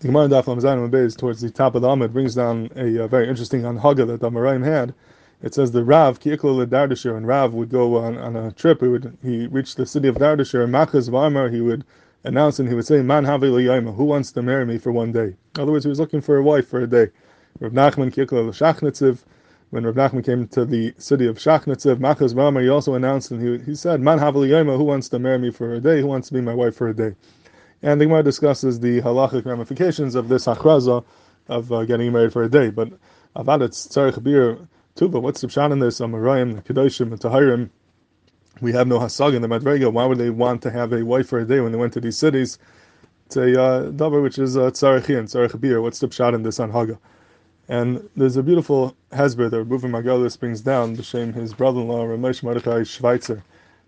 The Gemara in Daf Lam Beis towards the top of the Amid brings down a, a very interesting anhaga that the Amoraim had. It says the Rav Kiikla Dardashir and Rav would go on, on a trip. He would he reached the city of Dardashir and Machaz Varmar. He would announce and he would say, "Man Havi Who wants to marry me for one day?" In other words, he was looking for a wife for a day. Rav Nachman Kiikla. When Rav Nachman came to the city of Shachnitziv, Machaz Varmar, he also announced and he, he said, "Man Havi Who wants to marry me for a day? Who wants to be my wife for a day?" And the Gemara discusses the halachic ramifications of this achraza of uh, getting married for a day. But about it's tzarech bir tuba. What's the pshat in this? Amarayim, kedoshim, and tahirim. We have no hasag in the madrega. Why would they want to have a wife for a day when they went to these cities? It's a uh, davar which is uh, tzarechin, tzarech bir. What's the pshat in this on haga? And there's a beautiful hezber that Reuven Margalis brings down, the shame his brother-in-law, Ramesh Mordechai Schweitzer.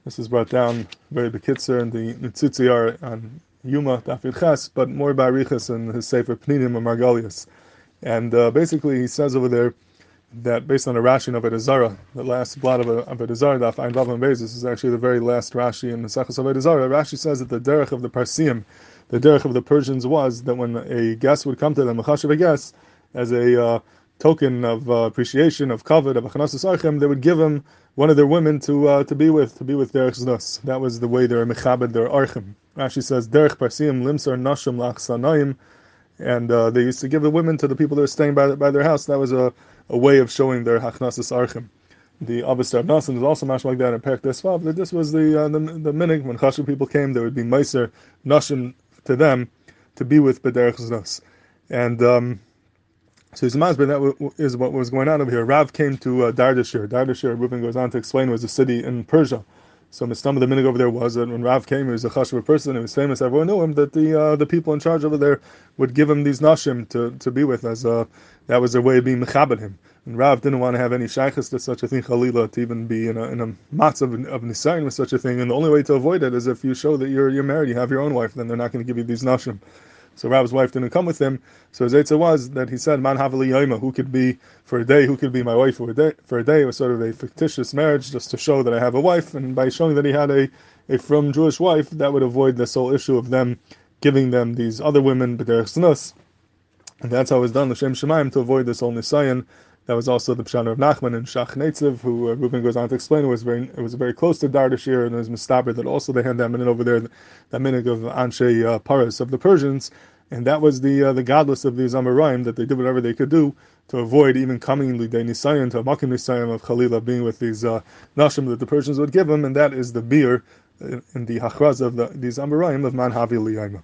This is brought down very bekitzer in the Nitzitziyar on Yuma Dafid Ches, but more Barichas in his Sefer Pninim and Margalius. And uh, basically, he says over there that based on the Rashi of Avodah Zarah, the last blot of Avodah Zarah, Daf Ein Vav Bezis, is actually the very last Rashi in the Sechas of Avodah Zarah. Rashi says that the derech of the Parsiim, the derech of the Persians was that when a guest would come to them, a chashav a guest, as a uh, token of uh, appreciation, of kavod, of achanasas archem, they would give him one of their women to uh, to be with, to be with derech znus. That was the way they were mechabed their archem. Rashi says derech parsim limsar nashim lachsanayim, and uh, they used to give the women to the people that were staying by, by their house. That was a, a way of showing their hachnasas archem. The Avastar Nasan is also much like that in Perk Desvav, that this was the uh, the, the minig, when Chashu people came, there would be Meiser Nashim to them to be with Bederech Znus. And um, so his masber that is what was going on over here. Rav came to uh, Dardashir. Dardashir, goes on to explain, was a city in Persia. So Mistam of the minig over there was that when Rav came, he was a chashuv person. He was famous. Everyone knew him. That the uh, the people in charge over there would give him these nashim to, to be with, as uh, that was their way of being mechabed him. And Rav didn't want to have any shaykhs to such a thing, Khalila, to even be in a in a matz of, of nisayin with such a thing. And the only way to avoid it is if you show that you're you're married, you have your own wife, then they're not going to give you these nashim. So Rab's wife didn't come with him. So his answer was that he said, Man havali yoima, who could be for a day, who could be my wife for a day for a day. It was sort of a fictitious marriage just to show that I have a wife, and by showing that he had a, a from Jewish wife, that would avoid this whole issue of them giving them these other women, they're and that's how it was done, L'Shem Shemaim, to avoid this whole Nisayan. That was also the Pshan of Nachman and Shach Neitziv, who uh, Reuben goes on to explain. Was very, it was very close to Dardashir, and it was Mistaber that also they had that minute over there, that minute of Anshe uh, Paras of the Persians, and that was the uh, the godless of these Amoraim that they did whatever they could do to avoid even coming Lidei Nisayan to Makim Nisayan of Khalila being with these uh, Nashim that the Persians would give them, and that is the beer uh, in the Hachraz of the, these Amoraim of Man Havi Liyayma.